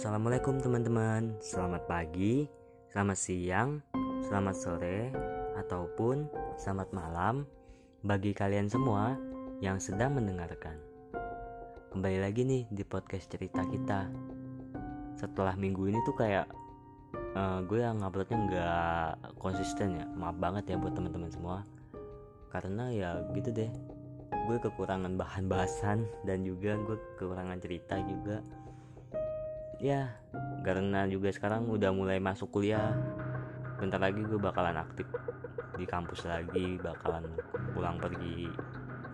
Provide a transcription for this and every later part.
Assalamualaikum teman-teman. Selamat pagi, selamat siang, selamat sore, ataupun selamat malam Bagi kalian semua yang sedang mendengarkan. Kembali lagi nih di podcast cerita kita. Setelah minggu ini tuh kayak uh, Gue yang nguploadnya nggak konsisten ya. Maaf banget ya buat teman-teman semua. Karena ya gitu deh. Gue kekurangan bahan bahasan Dan juga gue kekurangan cerita juga ya karena juga sekarang udah mulai masuk kuliah. Bentar lagi gue bakalan aktif di kampus lagi bakalan pulang pergi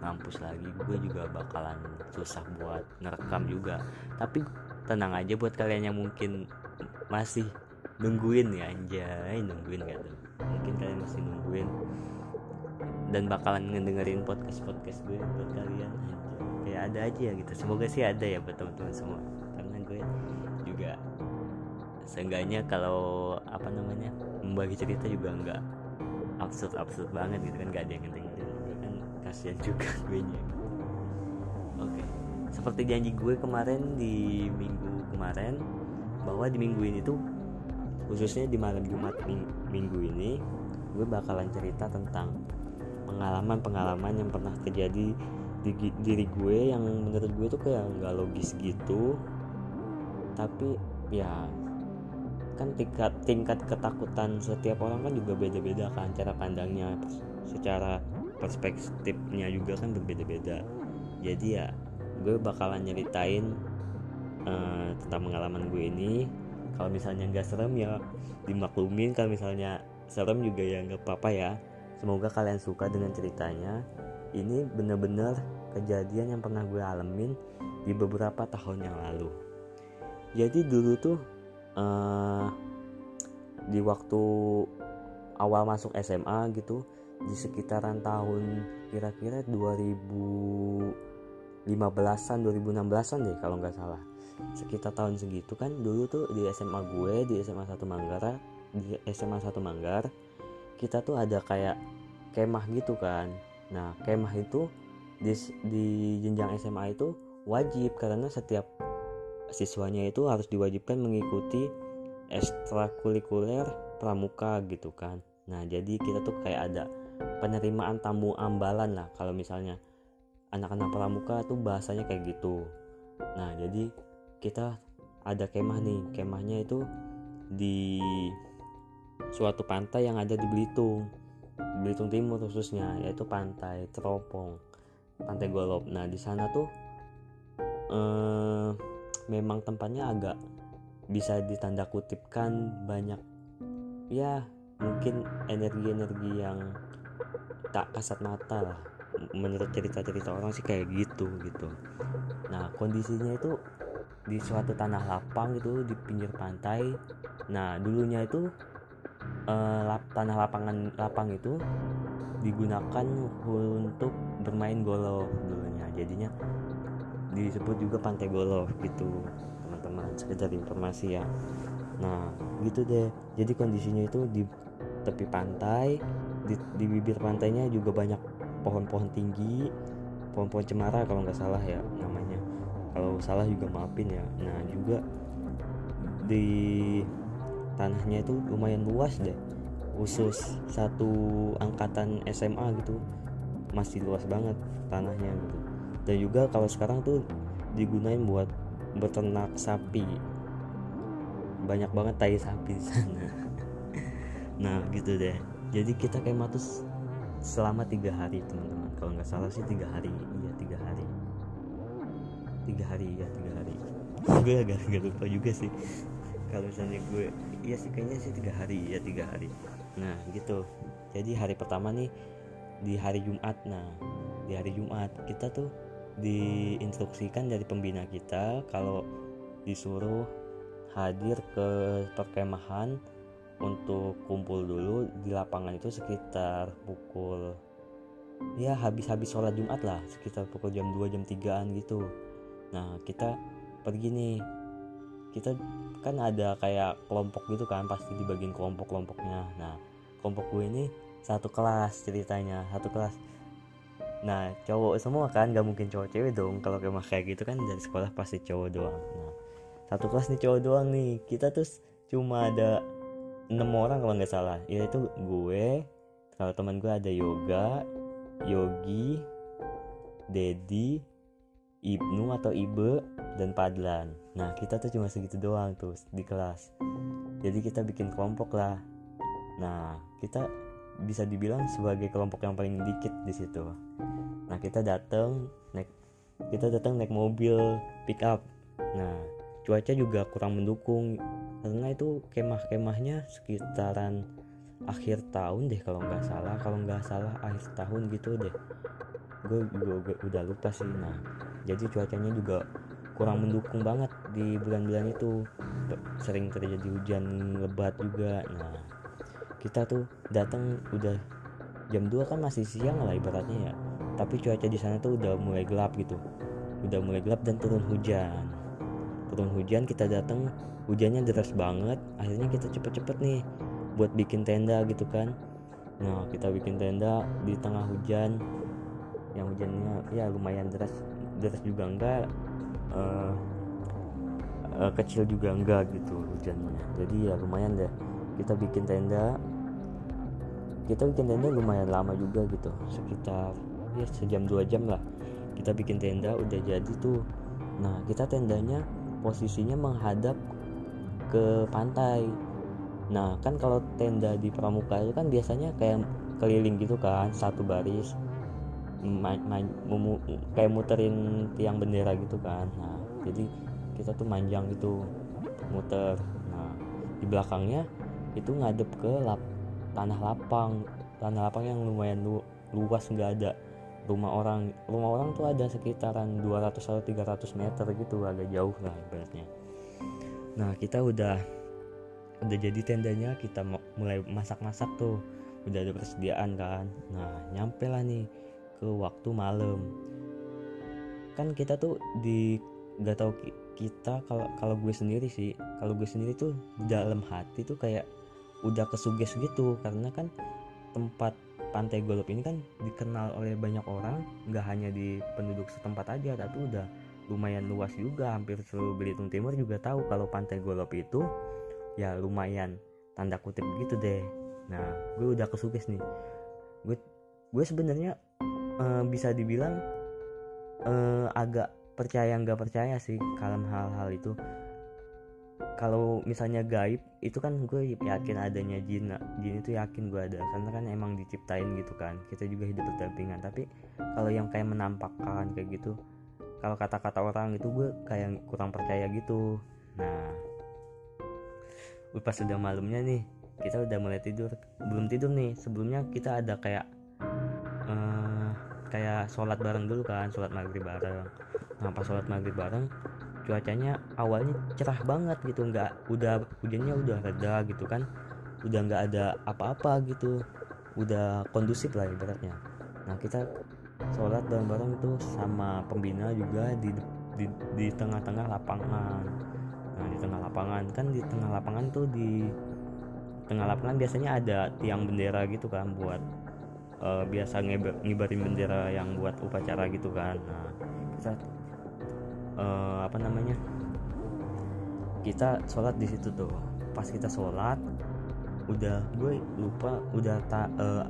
kampus lagi. Gue juga bakalan susah buat ngerekam juga. Tapi tenang aja buat kalian yang mungkin masih nungguin ya anjay nungguin gak tuh? Mungkin kalian masih nungguin dan bakalan ngedengerin podcast podcast gue buat kalian kayak ada aja gitu. Semoga sih ada ya buat teman-teman semua juga seenggaknya kalau apa namanya membagi cerita juga nggak absurd absurd banget gitu kan gak ada yang dengerin kan kasihan juga gue nya. Oke. Seperti janji gue kemarin di minggu kemarin bahwa di minggu ini tuh khususnya di malam Jumat minggu ini gue bakalan cerita tentang pengalaman-pengalaman yang pernah terjadi di diri gue yang menurut gue tuh kayak nggak logis gitu tapi ya kan tingkat tingkat ketakutan setiap orang kan juga beda-beda kan cara pandangnya secara perspektifnya juga kan berbeda-beda. Jadi ya gue bakalan nyeritain uh, tentang pengalaman gue ini. Kalau misalnya nggak serem ya dimaklumin kalau misalnya serem juga ya nggak apa-apa ya. Semoga kalian suka dengan ceritanya. Ini bener-bener kejadian yang pernah gue alamin di beberapa tahun yang lalu jadi dulu tuh uh, di waktu awal masuk SMA gitu di sekitaran tahun kira-kira 2015-an 2016-an deh kalau nggak salah. Sekitar tahun segitu kan dulu tuh di SMA gue di SMA satu Manggar di SMA satu Manggar kita tuh ada kayak kemah gitu kan. Nah kemah itu di, di jenjang SMA itu wajib karena setiap siswanya itu harus diwajibkan mengikuti ekstrakurikuler pramuka gitu kan. Nah jadi kita tuh kayak ada penerimaan tamu ambalan lah kalau misalnya anak-anak pramuka tuh bahasanya kayak gitu. Nah jadi kita ada kemah nih. Kemahnya itu di suatu pantai yang ada di Belitung. Belitung Timur khususnya yaitu pantai Teropong pantai Golop nah di sana tuh eh, memang tempatnya agak bisa ditanda kutipkan banyak ya mungkin energi-energi yang tak kasat mata lah. Menurut cerita-cerita orang sih kayak gitu gitu. Nah kondisinya itu di suatu tanah lapang itu di pinggir pantai. Nah dulunya itu eh, lap, tanah lapangan lapang itu digunakan untuk bermain golf dulunya. Jadinya disebut juga pantai golf gitu teman-teman sekedar informasi ya. Nah gitu deh. Jadi kondisinya itu di tepi pantai di, di bibir pantainya juga banyak pohon-pohon tinggi pohon-pohon cemara kalau nggak salah ya namanya. Kalau salah juga maafin ya. Nah juga di tanahnya itu lumayan luas deh. Khusus satu angkatan SMA gitu masih luas banget tanahnya gitu dan juga kalau sekarang tuh digunain buat beternak sapi. Banyak banget tai sapi di sana. Nah gitu deh. Jadi kita kayak matus selama tiga hari teman-teman. Kalau nggak salah sih tiga hari. Iya tiga hari. Tiga hari ya tiga hari. Gue agak agak lupa juga sih. Kalau misalnya gue iya sih kayaknya sih tiga hari ya tiga hari. Nah gitu. Jadi hari pertama nih di hari Jumat. Nah di hari Jumat kita tuh diinstruksikan dari pembina kita kalau disuruh hadir ke perkemahan untuk kumpul dulu di lapangan itu sekitar pukul ya habis-habis sholat Jumat lah sekitar pukul jam 2 jam 3an gitu. Nah kita pergi nih. Kita kan ada kayak kelompok gitu kan pasti dibagiin kelompok-kelompoknya. Nah kelompok gue ini satu kelas ceritanya satu kelas nah cowok semua kan gak mungkin cowok cewek dong. Kalau kemah kayak gitu kan dari sekolah pasti cowok doang. Nah satu kelas nih cowok doang nih. Kita tuh cuma ada enam orang kalau nggak salah. Yaitu gue kalau teman gue ada yoga yogi dedi ibnu atau ibe dan padlan. Nah kita tuh cuma segitu doang tuh di kelas. Jadi kita bikin kelompok lah. Nah kita bisa dibilang sebagai kelompok yang paling dikit di situ. Nah kita datang naik kita datang naik mobil pick up. Nah cuaca juga kurang mendukung karena itu kemah-kemahnya sekitaran akhir tahun deh kalau nggak salah. Kalau nggak salah akhir tahun gitu deh. Gue juga udah lupa sih. Nah jadi cuacanya juga kurang mendukung banget di bulan-bulan itu. Sering terjadi hujan lebat juga. Nah kita tuh datang udah jam 2 kan masih siang lah ibaratnya ya. Tapi cuaca di sana tuh udah mulai gelap gitu. Udah mulai gelap dan turun hujan. Turun hujan kita datang hujannya deras banget. Akhirnya kita cepet-cepet nih buat bikin tenda gitu kan. Nah kita bikin tenda di tengah hujan. Yang hujannya ya lumayan deras deras juga enggak uh, uh, kecil juga enggak gitu hujannya. Jadi ya lumayan deh. Kita bikin tenda kita bikin tenda lumayan lama juga gitu sekitar ya sejam dua jam lah. Kita bikin tenda udah jadi tuh. Nah kita tendanya posisinya menghadap ke pantai. Nah kan kalau tenda di pramuka itu kan biasanya kayak keliling gitu kan satu baris kayak muterin tiang bendera gitu kan. Nah jadi kita tuh manjang gitu muter. Nah di belakangnya itu ngadep ke lap, tanah lapang tanah lapang yang lumayan lu, luas nggak ada rumah orang. Rumah orang tuh ada sekitaran 200 atau 300 meter gitu agak jauh lah ibaratnya. Nah kita udah udah jadi tendanya kita mulai masak-masak tuh. Udah ada persediaan kan. Nah nyampe lah nih ke waktu malam. Kan kita tuh di gak tau kita kalau kalau gue sendiri sih kalau gue sendiri tuh dalam hati tuh kayak udah kesuges gitu. Karena kan tempat pantai Golop ini kan dikenal oleh banyak orang nggak hanya di penduduk setempat aja tapi udah lumayan luas juga. Hampir seluruh Belitung Timur juga tahu kalau pantai Golop itu ya lumayan tanda kutip gitu deh. Nah gue udah kesuges nih. Gue gue sebenarnya uh, bisa dibilang uh, agak percaya nggak percaya sih kalau hal-hal itu kalau misalnya gaib itu kan gue yakin adanya jin jin itu yakin gue ada. Karena kan emang diciptain gitu kan. Kita juga hidup berdampingan. Tapi kalau yang kayak menampakkan kayak gitu kalau kata-kata orang itu gue kayak kurang percaya gitu. Nah pas sudah malamnya nih kita udah mulai tidur. Belum tidur nih. Sebelumnya kita ada kayak uh, kayak sholat bareng dulu kan. Sholat maghrib bareng. Nah pas sholat maghrib bareng cuacanya awalnya cerah banget gitu nggak udah hujannya udah reda gitu kan udah nggak ada apa-apa gitu udah kondusif lah ibaratnya. Nah kita sholat bareng-bareng tuh sama pembina juga di di, di tengah-tengah lapangan. Nah di tengah lapangan kan di tengah lapangan tuh di tengah lapangan biasanya ada tiang bendera gitu kan buat uh, biasa ngibarin bendera yang buat upacara gitu kan. Nah kita uh, apa namanya? Kita sholat di situ tuh. Pas kita sholat udah gue lupa udah tak uh,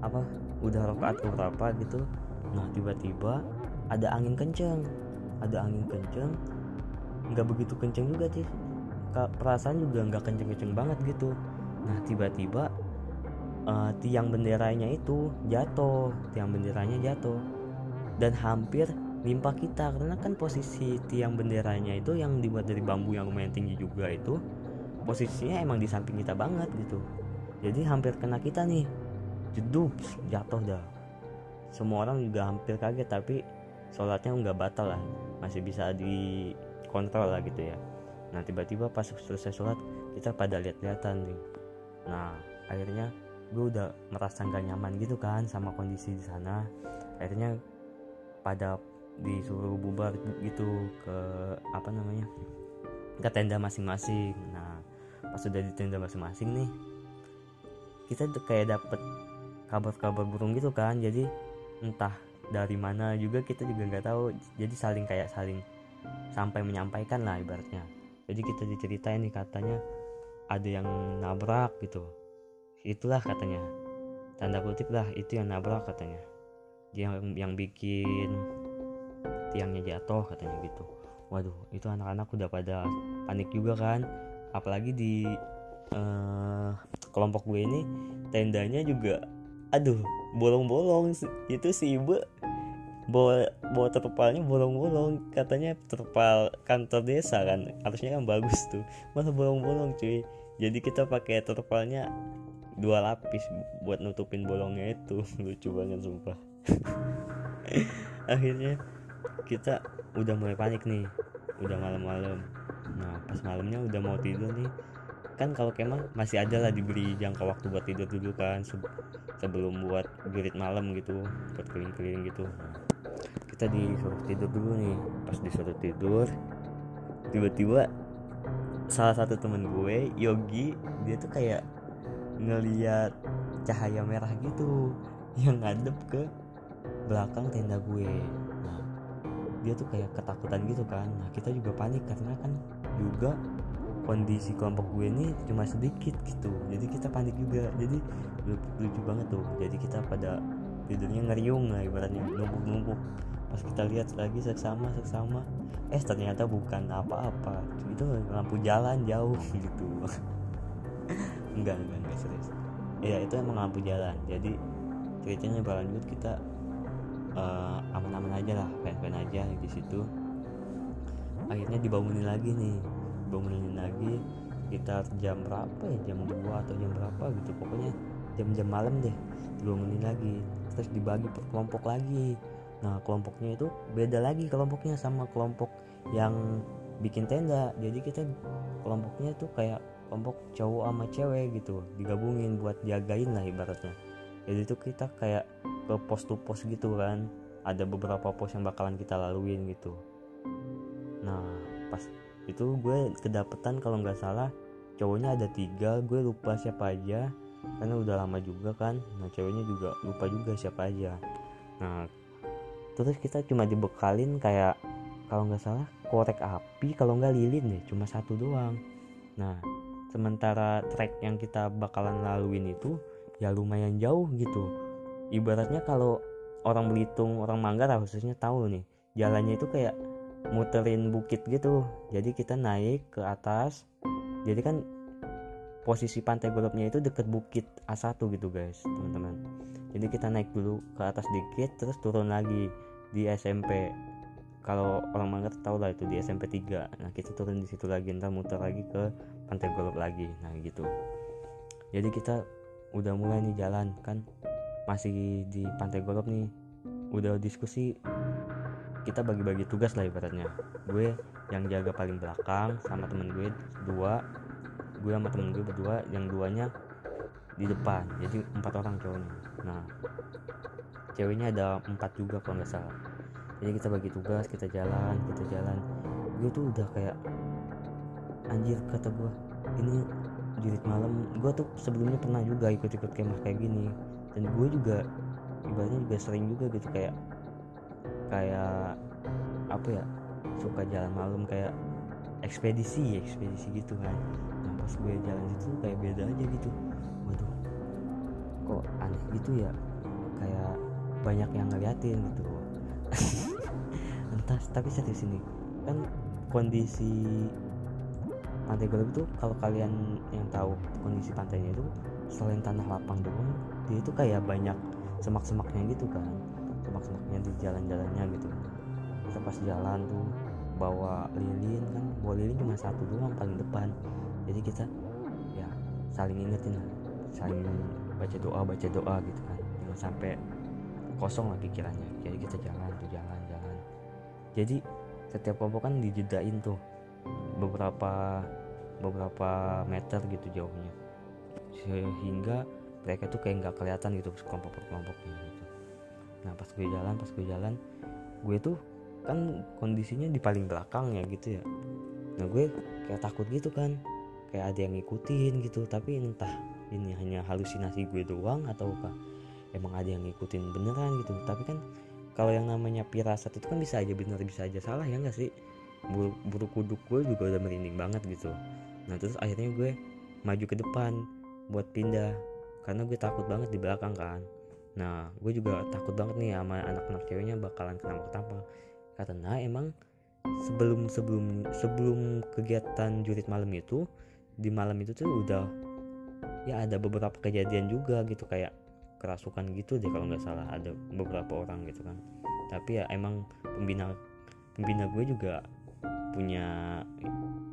apa udah rokaat berapa gitu. Nah tiba-tiba ada angin kenceng. Ada angin kenceng. Nggak begitu kenceng juga sih. Perasaan juga nggak kenceng-kenceng banget gitu. Nah tiba-tiba uh, tiang benderanya itu jatuh. Tiang benderanya jatuh. Dan hampir limpa kita. Karena kan posisi tiang benderanya itu yang dibuat dari bambu yang lumayan tinggi juga itu posisinya emang di samping kita banget gitu. Jadi hampir kena kita nih. Jeduk jatuh dah. Semua orang juga hampir kaget tapi sholatnya nggak batal lah. Masih bisa di kontrol lah gitu ya. Nah tiba-tiba pas selesai sholat kita pada lihat-lihatan nih. Nah akhirnya gue udah merasa nggak nyaman gitu kan sama kondisi di sana. Akhirnya pada disuruh bubar gitu ke apa namanya ke tenda masing-masing. Nah pas sudah di tenda masing-masing nih kita kayak dapet kabar-kabar burung gitu kan. Jadi entah dari mana juga kita juga nggak tahu. Jadi saling kayak saling sampai menyampaikan lah ibaratnya. Jadi kita diceritain nih katanya ada yang nabrak gitu. Itulah katanya. Tanda kutip lah itu yang nabrak katanya. Yang yang bikin tiangnya jatuh katanya gitu. Waduh itu anak-anak udah pada panik juga kan. Apalagi di uh, kelompok gue ini tendanya juga aduh bolong-bolong. Itu si ibu bawa bawa terpalnya bolong-bolong. Katanya terpal kantor desa kan harusnya kan bagus tuh. Malah bolong-bolong cuy. Jadi kita pakai terpalnya dua lapis buat nutupin bolongnya itu. Lucu banget sumpah. Akhirnya kita udah mulai panik nih udah malam-malam. Nah pas malamnya udah mau tidur nih. Kan kalau kemah masih ada lah diberi jangka waktu buat tidur dulu kan sebelum buat gurit malam gitu buat keliling-keliling gitu. Kita disuruh tidur dulu nih. Pas disuruh tidur tiba-tiba salah satu temen gue Yogi dia tuh kayak ngeliat cahaya merah gitu yang ngadep ke belakang tenda gue dia tuh kayak ketakutan gitu kan. Nah kita juga panik karena kan juga kondisi kelompok gue ini cuma sedikit gitu. Jadi kita panik juga. Jadi lucu banget tuh. Jadi kita pada tidurnya ngeriung lah ibaratnya numpuk-numpuk. Pas kita lihat lagi seksama seksama eh ternyata bukan apa-apa. Itu lampu jalan jauh gitu. Enggak enggak enggak serius. Ya itu emang lampu jalan. Jadi ceritanya berlanjut kita uh, aman-aman aja lah fan-fan aja di situ. Akhirnya dibangunin lagi nih dibangunin lagi kita jam berapa ya jam 2 atau jam berapa gitu. Pokoknya jam-jam malam deh dibangunin lagi. Terus dibagi per kelompok lagi. Nah kelompoknya itu beda lagi kelompoknya sama kelompok yang bikin tenda. Jadi kita kelompoknya tuh kayak kelompok cowok sama cewek gitu digabungin buat jagain lah ibaratnya jadi itu kita kayak ke pos to pos gitu kan. Ada beberapa pos yang bakalan kita laluin gitu. Nah pas itu gue kedapetan kalau nggak salah cowoknya ada tiga gue lupa siapa aja. Karena udah lama juga kan. Nah ceweknya juga lupa juga siapa aja. Nah terus kita cuma dibekalin kayak kalau nggak salah korek api kalau nggak lilin deh cuma satu doang. Nah sementara trek yang kita bakalan laluin itu ya lumayan jauh gitu. Ibaratnya kalau orang Belitung orang Manggarai khususnya tahu nih jalannya itu kayak muterin bukit gitu. Jadi kita naik ke atas. Jadi kan posisi pantai golopnya itu deket bukit A1 gitu guys teman-teman. Jadi kita naik dulu ke atas dikit terus turun lagi di SMP kalau orang Manggarai tahu lah itu di SMP 3 nah kita turun di situ lagi ntar muter lagi ke pantai golok lagi. Nah gitu. Jadi kita udah mulai nih jalan kan? Masih di pantai golok nih. Udah diskusi kita bagi-bagi tugas lah ibaratnya. Gue yang jaga paling belakang sama temen gue dua. Gue sama temen gue berdua yang duanya di depan. Jadi empat orang cowoknya nah ceweknya ada empat juga kalau nggak salah. Jadi kita bagi tugas kita jalan kita jalan. Gue tuh udah kayak anjir kata gue ini jurit malam gue tuh sebelumnya pernah juga ikut-ikut kemah kayak gini. Dan gue juga ibaratnya juga sering juga gitu kayak kayak apa ya suka jalan malam kayak ekspedisi ekspedisi gitu kan. Nah pas gue jalan itu kayak beda aja gitu. Waduh kok aneh gitu ya? Kayak banyak yang ngeliatin gitu. Entah tapi serius ini kan kondisi pantai Golok itu kalau kalian yang tahu kondisi pantainya itu selain tanah lapang doang dia itu kayak banyak semak-semaknya gitu kan. Semak-semaknya di jalan-jalannya gitu. Kita pas jalan tuh bawa lilin kan bawa lilin cuma satu doang paling depan. Jadi kita ya saling ingetin lah saling baca doa baca doa gitu kan. Jangan sampai kosong lah pikirannya. Jadi kita jalan tuh jalan jalan. Jadi setiap kelompok kan dijedain tuh. Beberapa beberapa meter gitu jauhnya. Sehingga mereka tuh kayak nggak kelihatan gitu kelompok kelompoknya gitu. Nah pas gue jalan pas gue jalan gue tuh kan kondisinya di paling belakang ya gitu ya. Nah gue kayak takut gitu kan. Kayak ada yang ngikutin gitu tapi entah ini hanya halusinasi gue doang ataukah emang ada yang ngikutin beneran gitu. Tapi kan kalau yang namanya pirasat itu kan bisa aja bener bisa aja salah ya nggak sih? Bulu, bulu kuduk gue juga udah merinding banget gitu nah terus akhirnya gue maju ke depan buat pindah karena gue takut banget di belakang kan. Nah gue juga takut banget nih sama anak-anak ceweknya bakalan kenapa-kenapa karena emang sebelum sebelum sebelum kegiatan jurit malam itu di malam itu tuh udah ya ada beberapa kejadian juga gitu kayak kerasukan gitu deh kalau nggak salah ada beberapa orang gitu kan. Tapi ya emang pembina pembina gue juga punya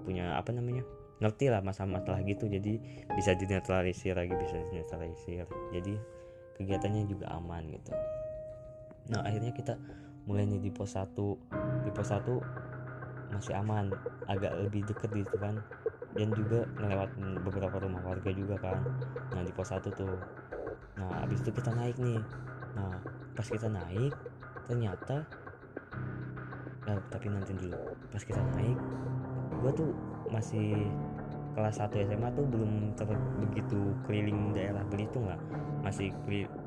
punya apa namanya ngerti lah masalah-masalah gitu. Jadi bisa dinetralisir lagi bisa dinetralisir jadi kegiatannya juga aman gitu. Nah akhirnya kita mulai nih di pos 1 di pos 1 masih aman agak lebih deket gitu kan. Dan juga ngelewatin beberapa rumah warga juga kan. Nah di pos 1 tuh. Nah abis itu kita naik nih. Nah pas kita naik ternyata nah, tapi nanti dulu. Pas kita naik gue tuh masih kelas 1 SMA tuh belum begitu keliling daerah Belitung lah masih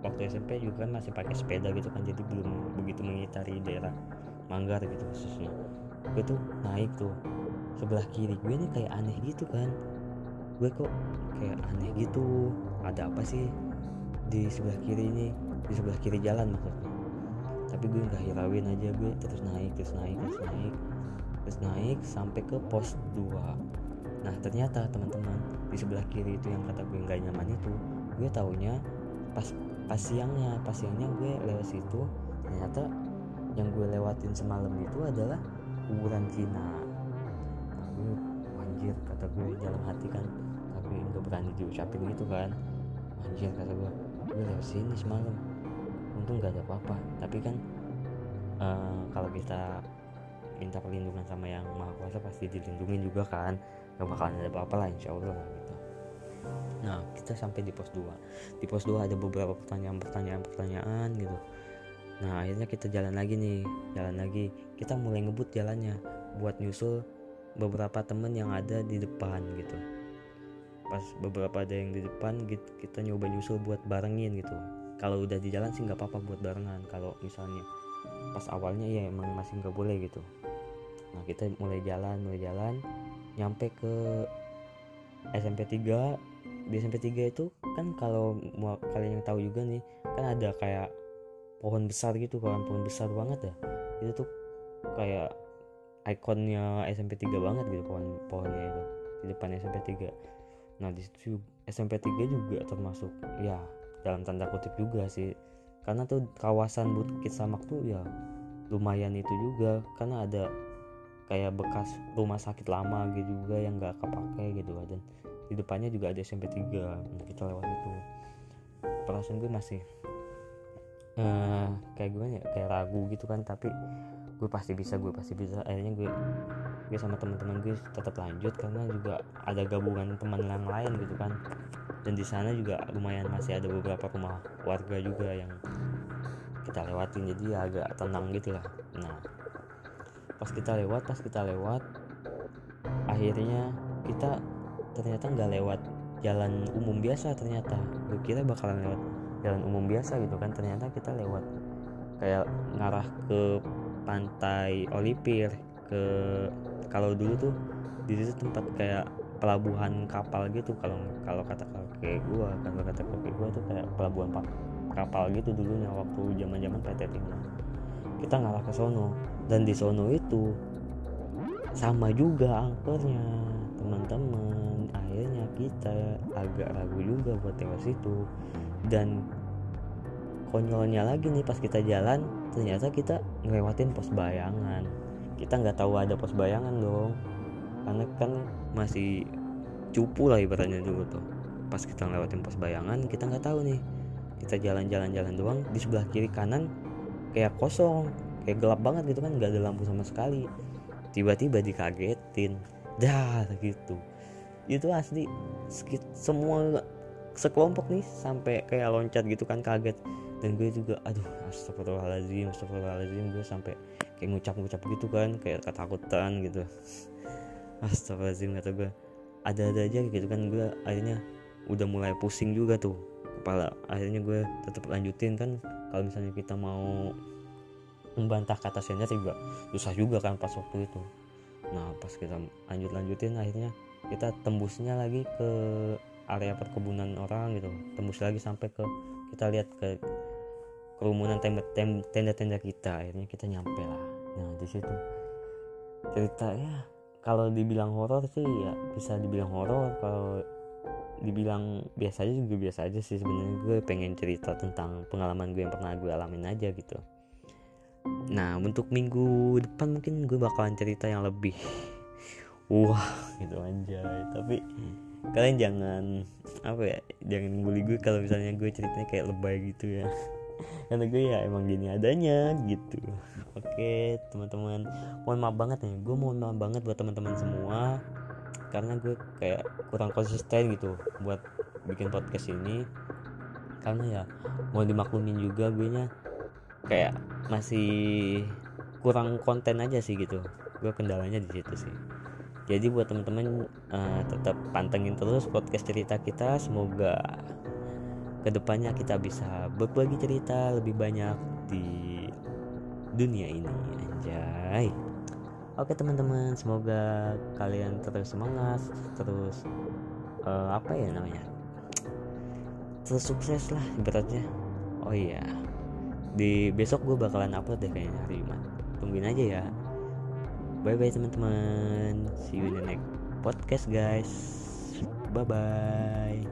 waktu SMP juga kan masih pakai sepeda gitu kan jadi belum begitu mengitari daerah Manggar gitu khususnya. Gue tuh naik tuh sebelah kiri gue ini kayak aneh gitu kan. Gue kok kayak aneh gitu ada apa sih di sebelah kiri ini di sebelah kiri jalan maksudnya. Tapi gue nggak hirauin aja gue terus naik terus naik terus naik terus naik sampai ke pos 2 nah ternyata teman-teman di sebelah kiri itu yang kata gue nggak nyaman itu gue taunya pas pas siangnya pas siangnya gue lewat situ ternyata yang gue lewatin semalam itu adalah kuburan Cina. Nah, gue anjir kata gue dalam hati kan tapi nggak berani diucapin gitu kan. Anjir kata gue gue lewat sini semalam untung gak ada apa-apa. Tapi kan uh, kalau kita minta perlindungan sama yang maha kuasa pasti dilindungi juga kan gak bakalan ada apa-apa lah insya Allah gitu. Nah kita sampai di pos 2 di pos 2 ada beberapa pertanyaan-pertanyaan pertanyaan gitu. Nah akhirnya kita jalan lagi nih jalan lagi. Kita mulai ngebut jalannya buat nyusul beberapa temen yang ada di depan gitu. Pas beberapa ada yang di depan kita nyoba nyusul buat barengin gitu. Kalau udah di jalan sih nggak apa-apa buat barengan. Kalau misalnya pas awalnya ya emang masih nggak boleh gitu. Nah kita mulai jalan mulai jalan nyampe ke SMP 3 di SMP 3 itu kan kalau kalian yang tahu juga nih kan ada kayak pohon besar gitu kan pohon besar banget ya. Itu tuh kayak ikonnya SMP 3 banget gitu pohon pohonnya itu di depan SMP 3 nah di situ SMP 3 juga termasuk ya dalam tanda kutip juga sih. Karena tuh kawasan Bukit Samak tuh ya lumayan itu juga karena ada kayak bekas rumah sakit lama gitu juga yang gak kepake gitu dan di depannya juga ada SMP 3 nah, kita lewat itu. Perasaan gue masih uh, kayak gue ya kayak ragu gitu kan tapi gue pasti bisa gue pasti bisa. Akhirnya gue gue sama teman-teman gue tetap lanjut karena juga ada gabungan teman yang lain gitu kan. Dan di sana juga lumayan masih ada beberapa rumah warga juga yang kita lewatin jadi ya agak tenang gitu lah. Nah pas kita lewat pas kita lewat akhirnya kita ternyata nggak lewat jalan umum biasa ternyata. Gue kira bakalan lewat jalan umum biasa gitu kan ternyata kita lewat kayak ngarah ke pantai Olipir ke kalau dulu tuh di situ tempat kayak pelabuhan kapal gitu kalau kalau kata kakek gua kalau kata kakek gua tuh kayak pelabuhan kapal gitu dulunya waktu zaman zaman PT Timur kita ngarah ke sono. Dan di sono itu sama juga angkernya teman-teman. Akhirnya kita agak ragu juga buat lewat situ. Dan konyolnya lagi nih pas kita jalan ternyata kita ngelewatin pos bayangan. Kita nggak tahu ada pos bayangan dong. Karena kan masih cupu lah ibaratnya dulu tuh. Pas kita ngelewatin pos bayangan kita nggak tahu nih. Kita jalan-jalan-jalan doang di sebelah kiri kanan kayak kosong kayak gelap banget gitu kan nggak ada lampu sama sekali. Tiba-tiba dikagetin dah gitu. Itu asli semua sekelompok nih sampai kayak loncat gitu kan kaget. Dan gue juga aduh astagfirullahaladzim astagfirullahaladzim gue sampai kayak ngucap-ngucap gitu kan kayak ketakutan gitu. Astagfirullahaladzim kata gue. Ada-ada aja gitu kan gue akhirnya udah mulai pusing juga tuh kepala. Akhirnya gue tetap lanjutin kan kalau misalnya kita mau membantah kata senior juga susah juga kan pas waktu itu. Nah pas kita lanjut lanjutin akhirnya kita tembusnya lagi ke area perkebunan orang gitu. Tembus lagi sampai ke kita lihat ke kerumunan tenda-tenda kita. Akhirnya kita nyampe lah. Nah di situ ceritanya kalau dibilang horor sih ya bisa dibilang horor. Kalau dibilang biasa aja juga biasa aja sih sebenarnya. Gue pengen cerita tentang pengalaman gue yang pernah gue alamin aja gitu. Nah untuk minggu depan mungkin gue bakalan cerita yang lebih wah gitu aja tapi kalian jangan apa ya jangan bully gue kalau misalnya gue ceritanya kayak lebay gitu ya. Karena gue ya emang gini adanya gitu. Oke teman-teman. Mohon maaf banget nih gue mohon maaf banget buat teman-teman semua karena gue kayak kurang konsisten gitu buat bikin podcast ini. Karena ya mau dimaklumin juga gue nya kayak masih kurang konten aja sih gitu. Gue kendalanya di situ sih. Jadi buat teman-teman uh, tetap pantengin terus podcast cerita kita. Semoga ke depannya kita bisa berbagi cerita lebih banyak di dunia ini. Anjay oke teman-teman semoga kalian terus semangat terus uh, apa ya namanya? Terus sukses lah ibaratnya. Oh iya di besok gue bakalan upload deh kayaknya hari Jumat. Tungguin aja ya. Bye bye teman-teman. See you in the next podcast guys. Bye bye